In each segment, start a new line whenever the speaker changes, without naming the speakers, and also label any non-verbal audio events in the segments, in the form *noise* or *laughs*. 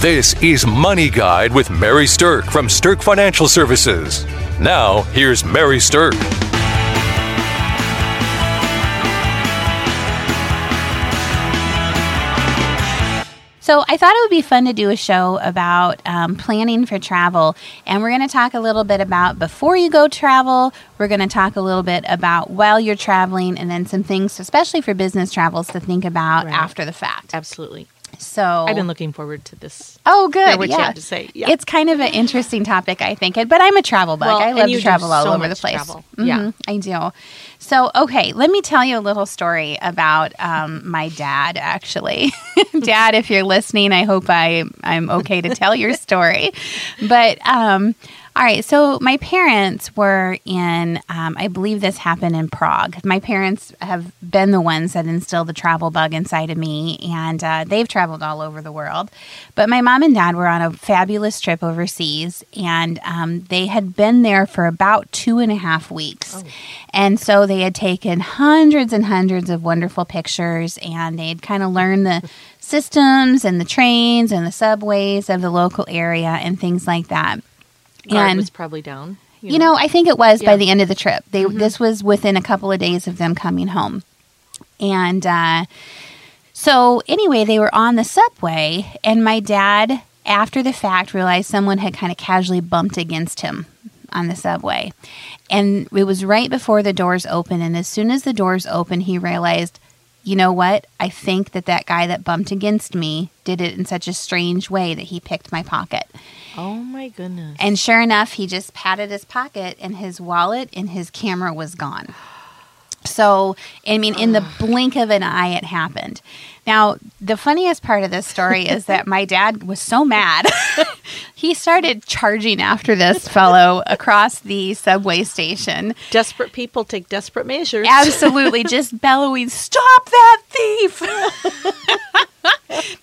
This is Money Guide with Mary Sturk from Sturk Financial Services. Now, here's Mary Sturk.
So I thought it would be fun to do a show about um, planning for travel, and we're going to talk a little bit about before you go travel. We're going to talk a little bit about while you're traveling, and then some things, especially for business travels, to think about
Right.
after the fact.
Absolutely.
So
I've been looking forward to this.
Oh, good.
What you
yeah.
have to say. Yeah.
It's kind of an interesting topic, I think. But I'm a travel bug.
Well,
I love to travel all
so
over the place.
travel. Yeah.
I do. So, okay, let me tell you a little story about um, my dad, actually. *laughs* dad, if you're listening, I hope I, I'm okay to tell your story. *laughs* But, um, all right, so my parents were in, um, I believe this happened in Prague. My parents have been the ones that instilled the travel bug inside of me, and uh, they've traveled all over the world. But my mom and dad were on a fabulous trip overseas, and um, they had been there for about two and a half weeks. And so they had taken hundreds and hundreds of wonderful pictures, and they'd kind of learned the *laughs* systems and the trains and the subways of the local area and things like that.
Guard
and
was probably down.
you know, I think it was by
Yeah. Mm-hmm.
the end of the trip. They this was within a couple of days of them coming home, and uh, so anyway, they were on the subway, and my dad, after the fact, realized someone had kind of casually bumped against him on the subway, and it was right before the doors opened. And as soon as the doors opened, he realized. You know what? I think that that guy that bumped against me did it in such a strange way that he picked my pocket.
oh my goodness.
And sure enough, he just patted his pocket and his wallet and his camera was gone. So, I mean, in the *sighs* blink of an eye, it happened. Now, the funniest part of this story is that my dad was so mad. *laughs* he started charging after this fellow across the subway station.
desperate people take desperate measures.
Absolutely, *laughs* just bellowing, "Stop that thief!" *laughs*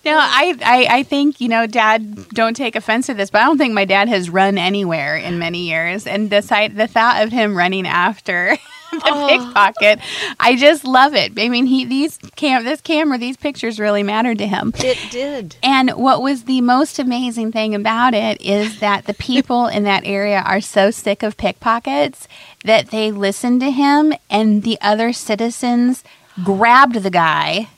now, I, I, I think you know, Dad, don't take offense to this, but I don't think my dad has run anywhere in many years, and the sight, the thought of him running after. *laughs* The pickpocket, oh. I just love it. I mean, he these cam this camera, these pictures really mattered to him.
It did.
And what was the most amazing thing about it is that the people in that area are so sick of pickpockets that they listened to him, and the other citizens grabbed the guy.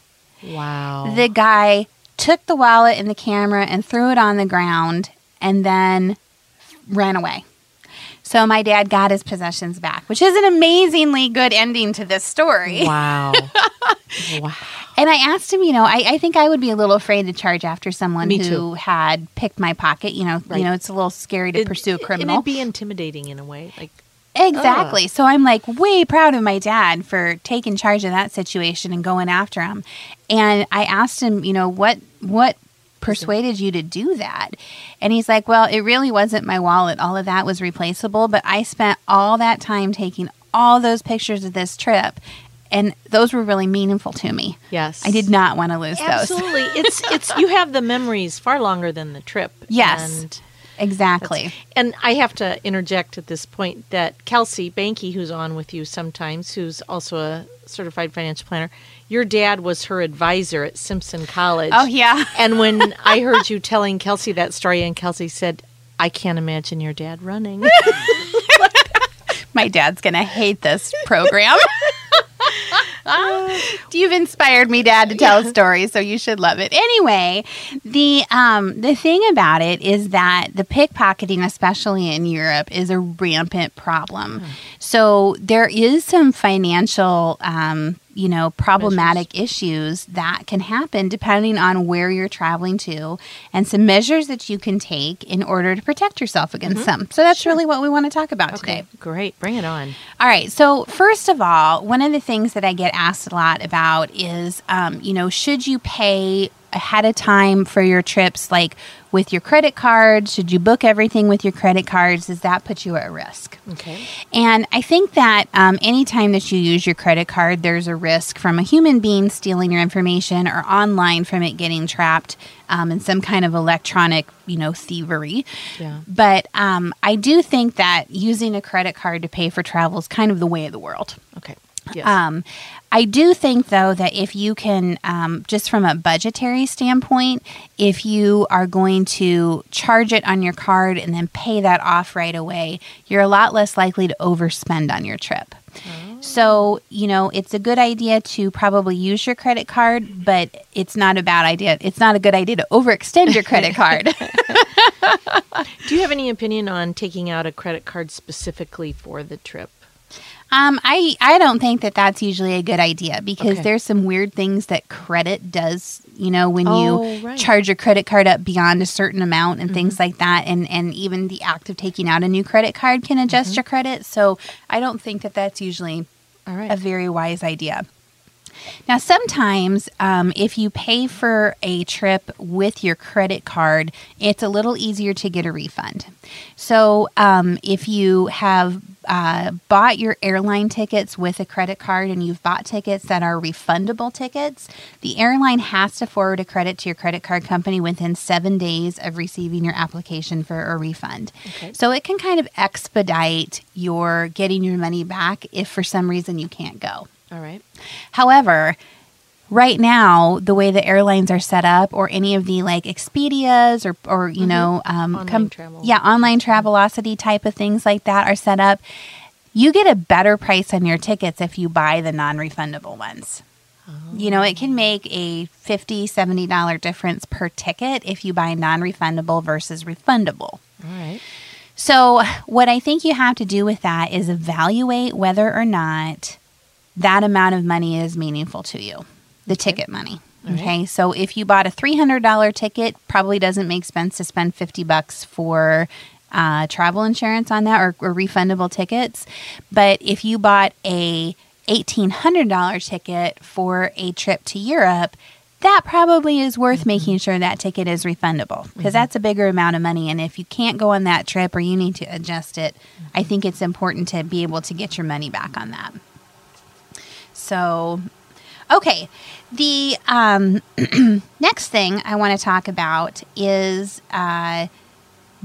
Wow.
The guy took the wallet and the camera and threw it on the ground and then ran away. So my dad got his possessions back, which is an amazingly good ending to this story.
wow. *laughs* wow.
And I asked him, you know, I, I think I would be a little afraid to charge after someone
Me
who
too.
had picked my pocket. You know,
Right.
you know, it's a little scary to
It-
pursue a criminal.
It'd be intimidating in a way. Like,
exactly. So I'm like way proud of my dad for taking charge of that situation and going after him. And I asked him, you know, what what persuaded you to do that? And he's like, well, it really wasn't my wallet. All of that was replaceable, but I spent all that time taking all those pictures of this trip. And those were really meaningful to me.
yes.
I did not want to lose those.
Absolutely. it's it's *laughs* you have the memories far longer than the trip.
Yes.
And
Exactly.
And I have to interject at this point that Kelsey Banky, who's on with you sometimes, who's also a certified financial planner, your dad was her advisor at Simpson College.
Oh, yeah. *laughs*
And when *laughs* I heard you telling Kelsey that story, and Kelsey said, I can't imagine your dad running. *laughs*
My dad's going to hate this program. You've inspired me, Dad, to tell a story, so you should love it. Anyway, the um, the thing about it is that the pickpocketing, especially in Europe, is a rampant problem. So there is some financial, um, you know, problematic issues that can happen depending on where you're traveling to, and some measures that you can take in order to protect yourself against them. So that's really what we want to talk about today.
great. Bring it on.
All right. So, first of all, one of the things that I get asked a lot about is, um, you know, should you pay ahead of time for your trips, like with your credit card? Should you book everything with your credit cards? Does that put you at risk?
Okay.
And I think that um, anytime that you use your credit card, there's a risk from a human being stealing your information or online from it getting trapped um, in some kind of electronic, you know, thievery.
Yeah.
But um, I do think that using a credit card to pay for travel is kind of the way of the world.
Okay. Yes.
Um, I do think, though, that if you can, um, just from a budgetary standpoint, if you are going to charge it on your card and then pay that off right away, you're a lot less likely to overspend on your trip. So, you know, it's a good idea to probably use your credit card, but it's not a bad idea. It's not a good idea to overextend your credit card. *laughs* *laughs*
Do you have any opinion on taking out a credit card specifically for the trip?
Um, I I don't think that that's usually a good idea because
Okay.
there's some weird things that credit does. You know, when
Oh,
you
right. Mm-hmm.
charge your credit card up beyond a certain amount and things like that, and and even the act of taking out a new credit card can adjust your credit. So I don't think that that's usually
All right.
a very wise idea. Now, sometimes um, if you pay for a trip with your credit card, it's a little easier to get a refund. So, um, if you have uh, bought your airline tickets with a credit card and you've bought tickets that are refundable tickets, the airline has to forward a credit to your credit card company within seven days of receiving your application for a refund.
Okay.
So, it can kind of expedite your getting your money back if for some reason you can't go.
All right.
However, right now, the way the airlines are set up, or any of the like Expedias or, or you know, um,
Mm-hmm. Online travel.
yeah, online Travelocity type of things like that are set up. You get a better price on your tickets if you buy the non refundable ones. You know, it can make a $50, $70 difference per ticket if you buy non refundable versus refundable.
All right.
So, what I think you have to do with that is evaluate whether or not that amount of money is meaningful to you, the ticket money. Okay, so if you bought a $300 ticket, probably doesn't make sense to spend 50 bucks for uh, travel insurance on that or, or refundable tickets. But if you bought a $1,800 ticket for a trip to Europe, that probably is worth mm-hmm. making sure that ticket is refundable because mm-hmm. that's a bigger amount of money. And if you can't go on that trip or you need to adjust it, I mm-hmm. think it's important to be able to get your money back on that. So, okay. The um, *clears throat* next thing I want to talk about is uh,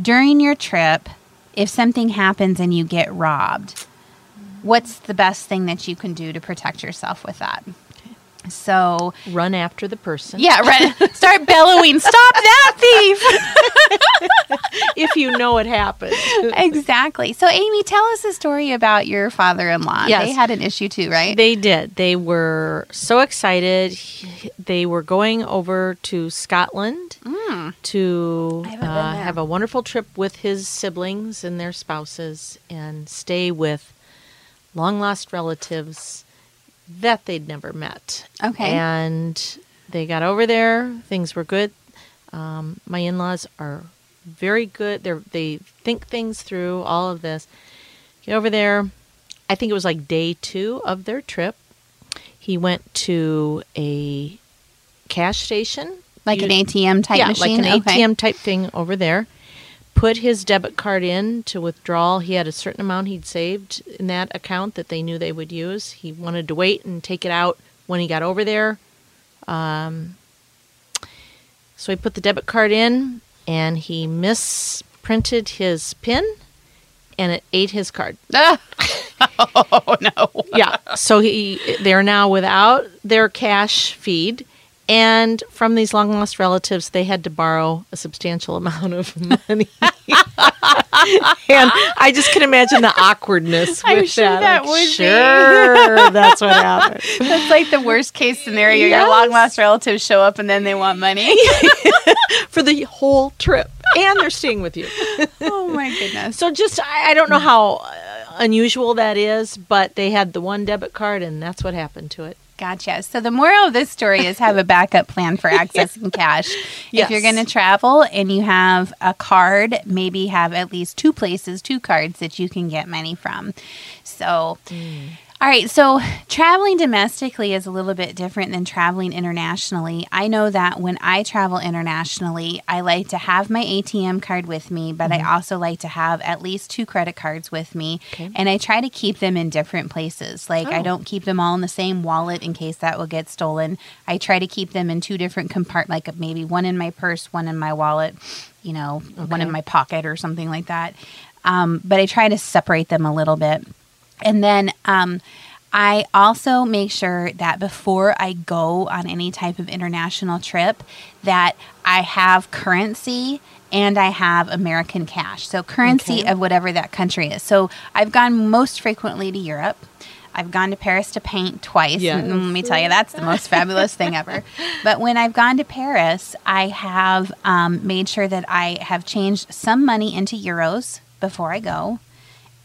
during your trip, if something happens and you get robbed, what's the best thing that you can do to protect yourself with that? So,
Run after the person.
yeah, right. Start bellowing, stop that thief. *laughs*
if you know it happened.
exactly. So, Amy, tell us a story about your father in law.
Yes.
They had an issue too, right?
They did. They were so excited. He- They were going over to Scotland to
haven't been
uh, have a wonderful trip with his siblings and their spouses and stay with long lost relatives that they'd never met.
Okay.
And they got over there. Things were good. Um, my in laws are very good. They they think things through. All of this. Get over there. I think it was like day two of their trip. He went to a cash station,
like
You-
an ATM type
yeah,
machine?
like an
Okay.
ATM type thing over there. Put his debit card in to withdraw. He had a certain amount he'd saved in that account that they knew they would use. He wanted to wait and take it out when he got over there. Um, so he put the debit card in and he misprinted his PIN and it ate his card.
Ah. *laughs* oh, no.
yeah. So he they're now without their cash feed. And from these long lost relatives, they had to borrow a substantial *laughs* amount of money. *laughs* and I just can imagine the awkwardness with
I'm sure
that.
that
Like,
would be.
sure, that's what happened. *laughs*
That's like the worst case scenario. Your long lost relatives show up and then they want money.
For the whole trip. And they're staying with you.
oh, my goodness.
So just, I, I don't know how uh, unusual that is, but they had the one debit card, and that's what happened to it.
Gotcha. So the moral of this story is have a backup plan for *laughs* accessing cash. If you're going to travel and you have a card, maybe have at least two places, two cards that you can get money from. So, mm. All right. So traveling domestically is a little bit different than traveling internationally. I know that when I travel internationally, I like to have my ATM card with me, but I also like to have at least two credit cards with me.
Okay.
And I try to keep them in different places. Like I
Oh.
don't keep them all in the same wallet in case that will get stolen. I try to keep them in two different compartments, like maybe one in my purse, one in my wallet, you know, one in my pocket or something like that. Um, but I try to separate them a little bit. And then um, I also make sure that before I go on any type of international trip that I have currency and I have American cash. So currency
Okay.
of whatever that country is. So I've gone most frequently to Europe. I've gone to Paris to paint twice.
Yes.
And let me tell you, that's the most fabulous thing ever. *laughs* But when I've gone to Paris, I have um, made sure that I have changed some money into euros before I go.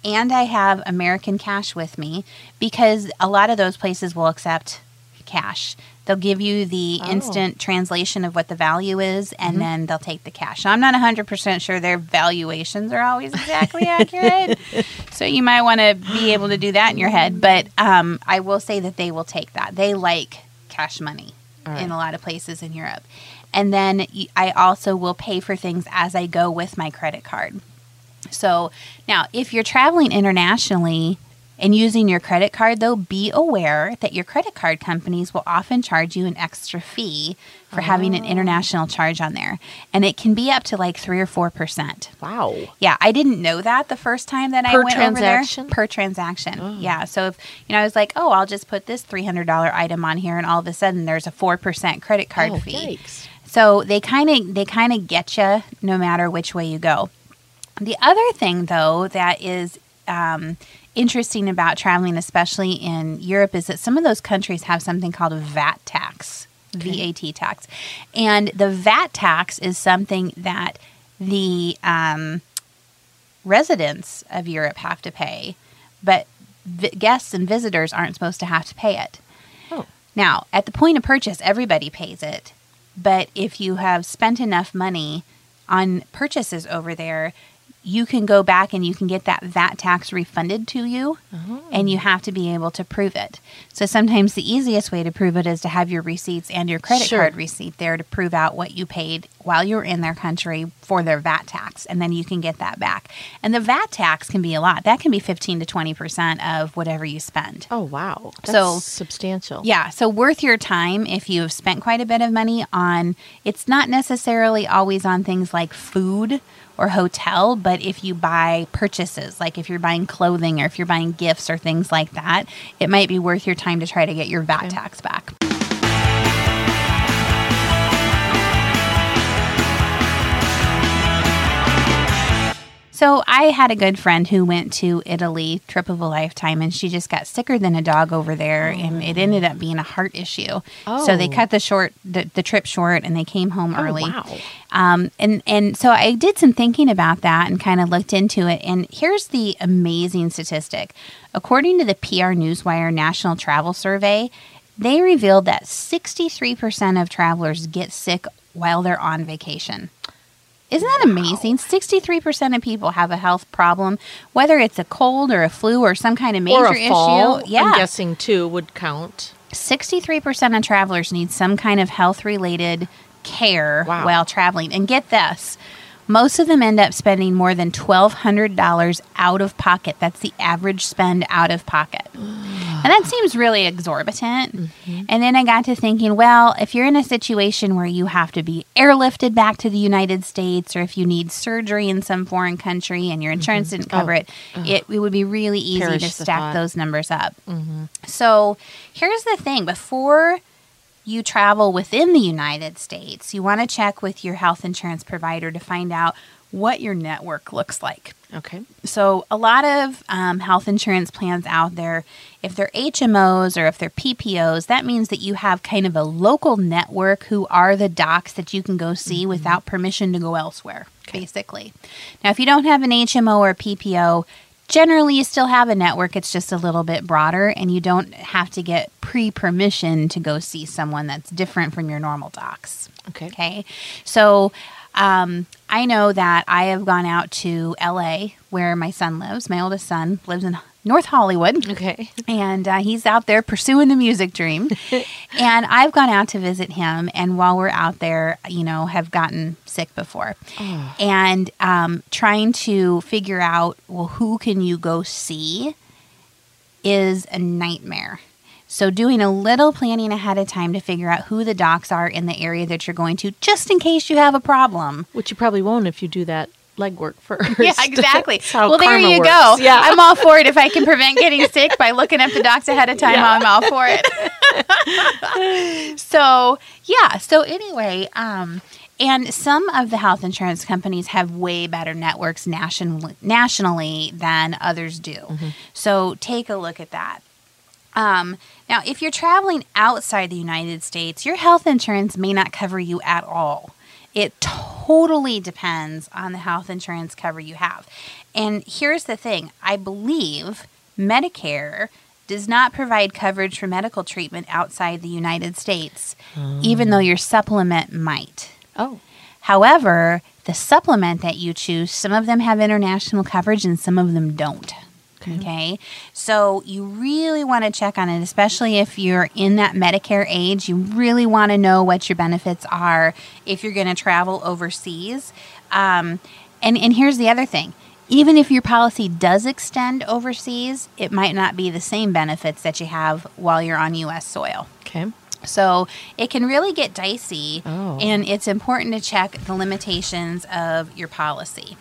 And I have American cash with me because a lot of those places will accept cash. They'll give you the
Oh.
instant translation of what the value is, and then they'll take the cash. I'm not 100% sure their valuations are always exactly accurate. *laughs* So you might want to be able to do that in your head. But um, I will say that they will take that. They like cash money
right.
in a lot of places in Europe. And then I also will pay for things as I go with my credit card. So now, if you're traveling internationally and using your credit card, though, be aware that your credit card companies will often charge you an extra fee for having an international oh. charge on there. And it can be up to like 3 or 4%.
Wow.
Yeah, I didn't know that the first time that I went
transaction?
over there. Per transaction. Oh. Yeah. So if you know, I was like, oh, I'll just put this three hundred dollar item on here, and all of a sudden there's a four percent credit card
Oh,
fee.
yikes.
So they kind of they kind of get you no matter which way you go. The other thing, though, that is um, interesting about traveling, especially in Europe, is that some of those countries have something called a VAT tax, VAT tax, and the VAT tax is something that the um, residents of Europe have to pay, but vi- guests and visitors aren't supposed to have to pay it.
Oh.
Now, at the point of purchase, everybody pays it, but if you have spent enough money on purchases over there, you can go back and you can get that VAT tax refunded to you, oh. and you have to be able to prove it. So sometimes the easiest way to prove it is to have your receipts and your credit
Sure.
card receipt there to prove out what you paid while you were in their country for their VAT tax, and then you can get that back. And the VAT tax can be a lot. That can be 15 to 20% of whatever you spend.
Oh, wow. That's
So-
substantial.
Yeah, so worth your time if you have spent quite a bit of money on it's not necessarily always on things like food or hotel, but if you buy purchases, like if you're buying clothing or if you're buying gifts or things like that, it might be worth your time to try to get your VAT
Okay.
tax back. So I had a good friend who went to Italy, trip of a lifetime, and she just got sicker than a dog over there, and it ended up being a heart issue. Oh. So they
Oh.
cut the short the, the trip short, and they came home
Oh,
early.
wow.
Um, and and so I did some thinking about that and kind of looked into it. And here's the amazing statistic: according to the PR Newswire National Travel Survey, they revealed that 63% of travelers get sick while they're on vacation. Isn't that amazing? 63% of people have a health problem, whether it's a cold or a flu or some kind of major
or a fall,
issue. Yeah.
I'm guessing too would count.
63% of travelers need some kind of health related care
Wow.
while traveling. And get this most of them end up spending more than $1,200 out of pocket. That's the average spend out of pocket. *gasps* And that seems really exorbitant. Mm-hmm. And then I got to thinking, well, if you're in a situation where you have to be airlifted back to the United States or if you need surgery in some foreign country and your insurance mm-hmm. didn't oh, cover
Oh.
it, uh-huh. it, it would be really easy
Perish
to stack those numbers up. Mm-hmm. So here's the thing before you travel within the United States, you want to check with your health insurance provider to find out what your network looks like.
Okay.
So, a lot of um, health insurance plans out there, if they're HMOs or if they're PPOs, that means that you have kind of a local network who are the docs that you can go see without permission to go elsewhere, basically. Now, if you don't have an HMO or a PPO, generally you still have a network, it's just a little bit broader, and you don't have to get pre permission to go see someone that's different from your normal docs.
Okay.
Okay. So um, I know that I have gone out to LA where my son lives. My oldest son lives in North Hollywood.
Okay.
And uh, he's out there pursuing the music dream. *laughs* and I've gone out to visit him. And while we're out there, you know, have gotten sick before. And um, trying to figure out, well, who can you go see is a nightmare. So, doing a little planning ahead of time to figure out who the docs are in the area that you're going to, just in case you have a problem.
Which you probably won't if you do that legwork *laughs* first.
Yeah, exactly. Well, there you
works.
go.
Yeah.
I'm all for it. If I can *laughs* prevent getting sick by looking up the docs ahead of time,
Yeah.
I'm all for it. *laughs* so, yeah. So, anyway, um, and some of the health insurance companies have way better networks nation- nationally than others do.
Mm-hmm.
So, take a look at that. Um, now, if you're traveling outside the United States, your health insurance may not cover you at all. It totally depends on the health insurance cover you have. And here's the thing I believe Medicare does not provide coverage for medical treatment outside the United States, even though your supplement might.
Oh,
However, the supplement that you choose, some of them have international coverage and some of them don't. Okay. So you really want to check on it, especially if you're in that Medicare age. You really want to know what your benefits are if you're going to travel overseas. Um, and, and here's the other thing even if your policy does extend overseas, it might not be the same benefits that you have while you're on U.S. soil.
okay.
So it can really get dicey,
Oh.
and it's important to check the limitations of your policy.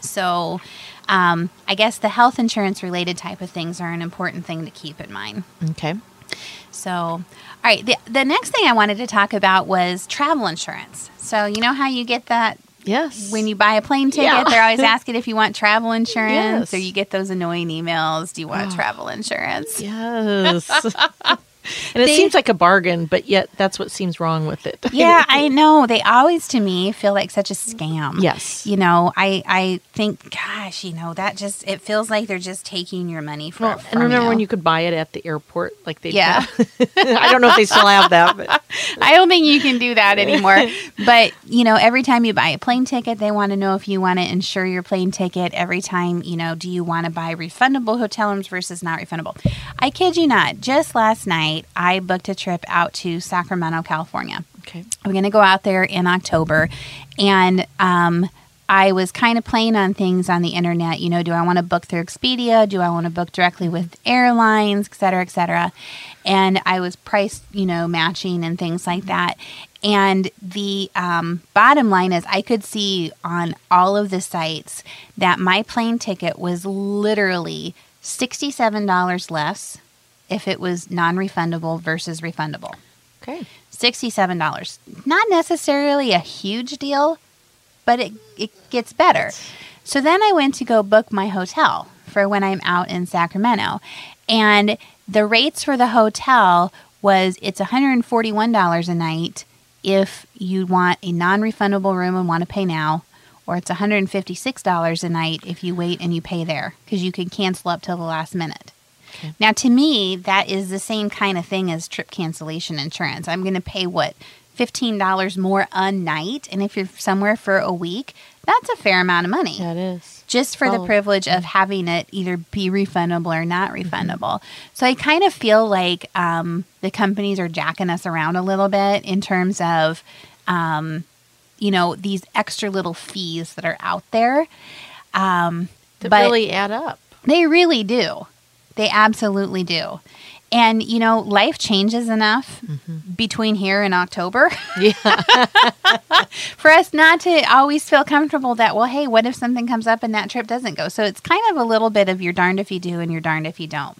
So, um, I guess the health insurance related type of things are an important thing to keep in mind.
Okay.
So, all right, the, the next thing I wanted to talk about was travel insurance. So, you know how you get that
Yes.
when you buy a plane ticket,
Yeah.
they're always *laughs* asking if you want travel insurance,
Yes.
or you get those annoying emails. Do you want travel insurance?
Yes. *laughs* and it
They-
seems like a bargain, but yet that's what seems wrong with it.
Yeah, I know. They always to me feel like such a scam.
Yes.
You know, I I think gosh, you know, that just it feels like they're just taking your money from,
Well, and
from
remember
you.
when you could buy it at the airport, like they
Yeah. *laughs*
I don't know if they still have that, but *laughs*
I don't think you can do that anymore. *laughs* but, you know, every time you buy a plane ticket, they want to know if you want to insure your plane ticket. Every time, you know, do you want to buy refundable hotel rooms versus not refundable? I kid you not. Just last night, I booked a trip out to Sacramento, California.
okay.
I'm going to go out there in October. And um, I was kind of playing on things on the internet. You know, do I want to book through Expedia? Do I want to book directly with airlines, et cetera, et cetera? And I was price, you know, matching and things like that. And the um, bottom line is, I could see on all of the sites that my plane ticket was literally $67 less if it was non refundable versus refundable.
Okay.
$67. Not necessarily a huge deal, but it, it gets better. So then I went to go book my hotel for when I'm out in Sacramento. And the rates for the hotel was it's $141 a night if you want a non-refundable room and want to pay now or it's $156 a night if you wait and you pay there because you can cancel up till the last minute. Now, to me, that is the same kind of thing as trip cancellation insurance. I'm going to pay what? $15 more a night. And if you're somewhere for a week, that's a fair amount of money
That is.
just for the
Oh.
privilege of having it either be refundable or not refundable. So I kind of feel like um, the companies are jacking us around a little bit in terms of, um, you know, these extra little fees that are out there. Um,
That really add up.
they really do. They absolutely do. And, you know, life changes enough mm-hmm. between here and October
Yeah. *laughs*
for us not to always feel comfortable that, well, hey, what if something comes up and that trip doesn't go? So it's kind of a little bit of you're darned if you do and you're darned if you don't.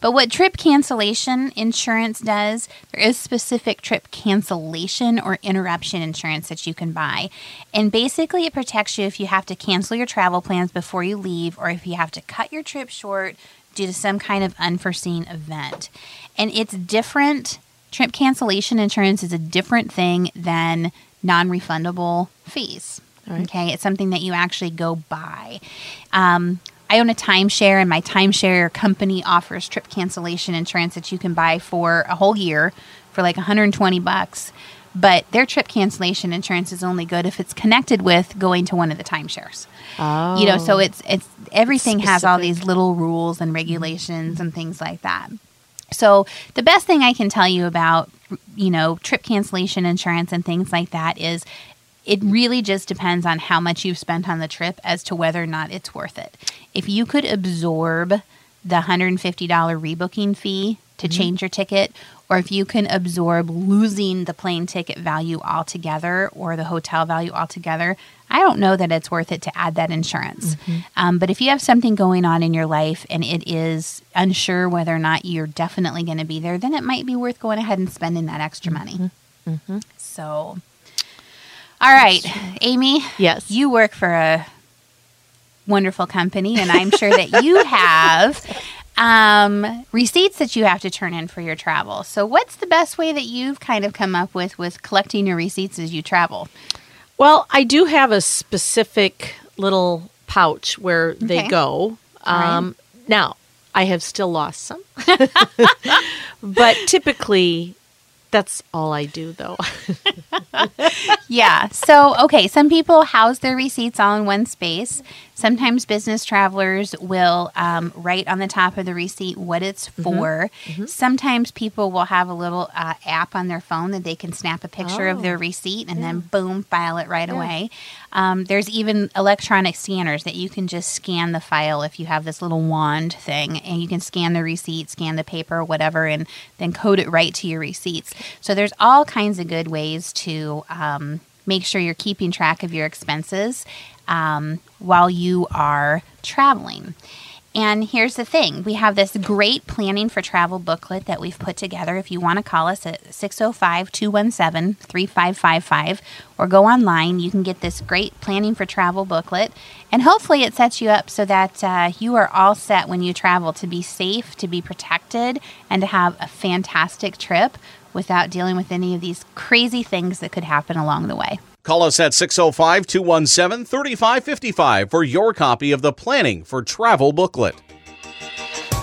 But what trip cancellation insurance does, there is specific trip cancellation or interruption insurance that you can buy. And basically, it protects you if you have to cancel your travel plans before you leave or if you have to cut your trip short due to some kind of unforeseen event. And it's different. Trip cancellation insurance is a different thing than non refundable fees.
Right.
Okay, it's something that you actually go buy. Um, I own a timeshare, and my timeshare company offers trip cancellation insurance that you can buy for a whole year for like 120 bucks. But their trip cancellation insurance is only good if it's connected with going to one of the timeshares.
Oh.
You know, so oh. it's it's everything has all these little rules and regulations and things like that. So the best thing I can tell you about you know trip cancellation insurance and things like that is it really just depends on how much you've spent on the trip as to whether or not it's worth it. If you could absorb the $150 rebooking fee to mm-hmm. change your ticket, or if you can absorb losing the plane ticket value altogether or the hotel value altogether, I don't know that it's worth it to add that insurance. Mm-hmm. Um, but if you have something going on in your life and it is unsure whether or not you're definitely going to be there, then it might be worth going ahead and spending that extra money. Mm-hmm. So, all right, Amy.
Yes.
You work for a wonderful company, and I'm sure that you *laughs* have um, receipts that you have to turn in for your travel. So, what's the best way that you've kind of come up with with collecting your receipts as you travel?
Well, I do have a specific little pouch where they
Okay.
go.
All right.
Um, Now, I have still lost some, *laughs* but typically that's all I do, though. *laughs*
Yeah. So, okay, some people house their receipts all in one space. Sometimes business travelers will um, write on the top of the receipt what it's for. Sometimes people will have a little uh, app on their phone that they can snap a picture of
Oh.
their receipt and then boom, file it right away. Um, there's even electronic scanners that you can just scan the file if you have this little wand thing and you can scan the receipt, scan the paper, whatever, and then code it right to your receipts. So there's all kinds of good ways to um, make sure you're keeping track of your expenses um, while you are traveling. And here's the thing we have this great planning for travel booklet that we've put together. If you want to call us at 605 217 3555 or go online, you can get this great planning for travel booklet. And hopefully, it sets you up so that uh, you are all set when you travel to be safe, to be protected, and to have a fantastic trip without dealing with any of these crazy things that could happen along the way.
Call us at 605 217 3555 for your copy of the Planning for Travel booklet.